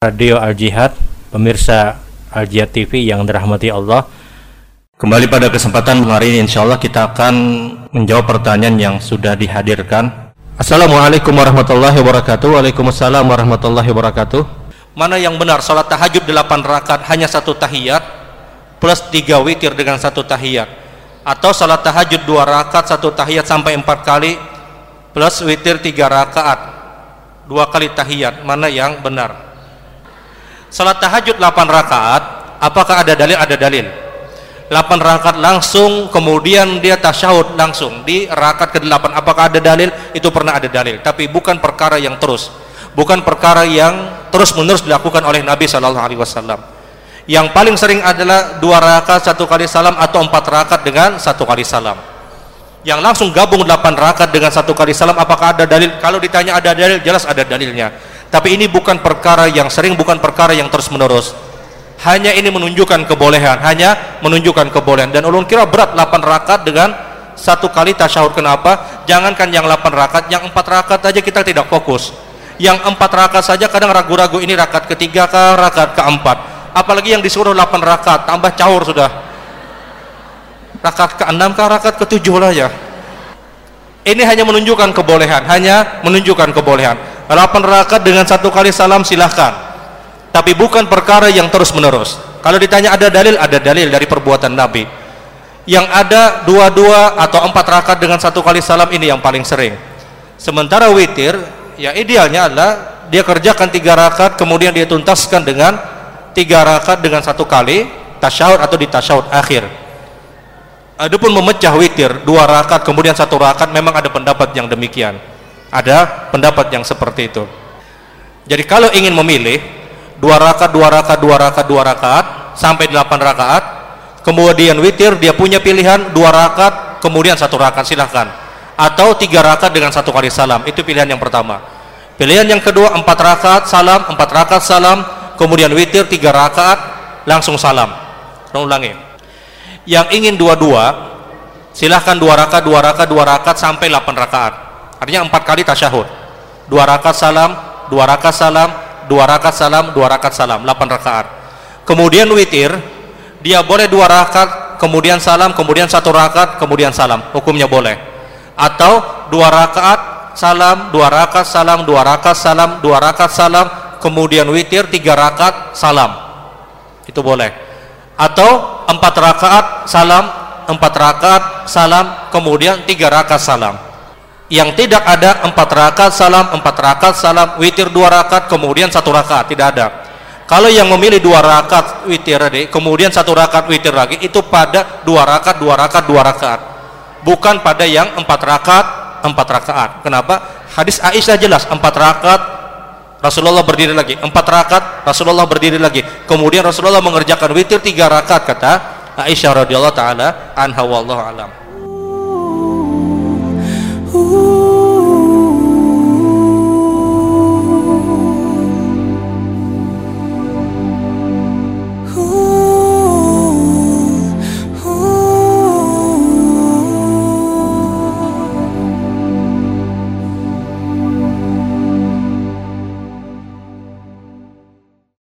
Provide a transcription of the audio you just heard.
Radio Al Jihad, pemirsa Al Jihad TV yang dirahmati Allah. Kembali pada kesempatan hari ini insya Allah kita akan menjawab pertanyaan yang sudah dihadirkan. Assalamualaikum warahmatullahi wabarakatuh. Waalaikumsalam warahmatullahi wabarakatuh. Mana yang benar? Salat tahajud 8 rakaat hanya satu tahiyat plus 3 witir dengan satu tahiyat atau salat tahajud 2 rakaat satu tahiyat sampai 4 kali plus witir 3 rakaat dua kali tahiyat mana yang benar Salat tahajud 8 rakaat, apakah ada dalil? Ada dalil. 8 rakaat langsung, kemudian dia tasyahud langsung di rakaat ke-8. Apakah ada dalil? Itu pernah ada dalil, tapi bukan perkara yang terus. Bukan perkara yang terus-menerus dilakukan oleh Nabi sallallahu alaihi wasallam. Yang paling sering adalah dua rakaat satu kali salam atau empat rakaat dengan satu kali salam. Yang langsung gabung 8 rakaat dengan satu kali salam apakah ada dalil? Kalau ditanya ada dalil, jelas ada dalilnya tapi ini bukan perkara yang sering, bukan perkara yang terus menerus. Hanya ini menunjukkan kebolehan, hanya menunjukkan kebolehan. Dan ulun kira berat 8 rakaat dengan satu kali tasyahud. Kenapa? Jangankan yang 8 rakaat, yang 4 rakaat aja kita tidak fokus. Yang 4 rakaat saja kadang ragu-ragu ini rakaat ketiga ke rakaat keempat. Apalagi yang disuruh 8 rakaat, tambah caur sudah. Rakaat ke-6 ke rakaat ke-7 lah ya. Ini hanya menunjukkan kebolehan, hanya menunjukkan kebolehan 8 rakaat dengan satu kali salam silahkan. Tapi bukan perkara yang terus menerus kalau ditanya ada dalil ada dalil dari perbuatan Nabi. Yang ada dua-dua atau empat rakaat dengan satu kali salam ini yang paling sering. Sementara witir ya idealnya adalah dia kerjakan tiga rakaat kemudian dia tuntaskan dengan tiga rakaat dengan satu kali tasyahud atau di tasyahud akhir. Adapun memecah witir dua rakaat kemudian satu rakaat memang ada pendapat yang demikian ada pendapat yang seperti itu. Jadi kalau ingin memilih dua rakaat, dua rakaat, dua rakaat, dua rakaat sampai delapan rakaat, kemudian witir dia punya pilihan dua rakaat, kemudian satu rakaat silahkan. Atau tiga rakaat dengan satu kali salam itu pilihan yang pertama. Pilihan yang kedua empat rakaat salam, empat rakaat salam, kemudian witir tiga rakaat langsung salam. Ulangi. Yang ingin dua-dua silahkan dua rakaat, dua rakaat, dua rakaat sampai delapan rakaat artinya empat kali tasyahud dua rakaat salam dua rakaat salam dua rakaat salam dua rakaat salam delapan rakaat kemudian witir dia boleh dua rakaat kemudian salam kemudian satu rakaat kemudian salam hukumnya boleh atau dua rakaat salam dua rakaat salam dua rakaat salam dua rakaat salam kemudian witir tiga rakaat salam itu boleh atau empat rakaat salam empat rakaat salam kemudian tiga rakaat salam yang tidak ada empat rakaat salam empat rakaat salam witir dua rakaat kemudian satu rakaat tidak ada. Kalau yang memilih dua rakaat witir tadi kemudian satu rakaat witir lagi itu pada dua rakaat dua rakaat dua rakaat. Bukan pada yang empat rakaat empat rakaat. Kenapa? Hadis Aisyah jelas empat rakaat Rasulullah berdiri lagi. Empat rakaat Rasulullah berdiri lagi. Kemudian Rasulullah mengerjakan witir tiga rakaat kata Aisyah radhiyallahu taala anha wallahu alam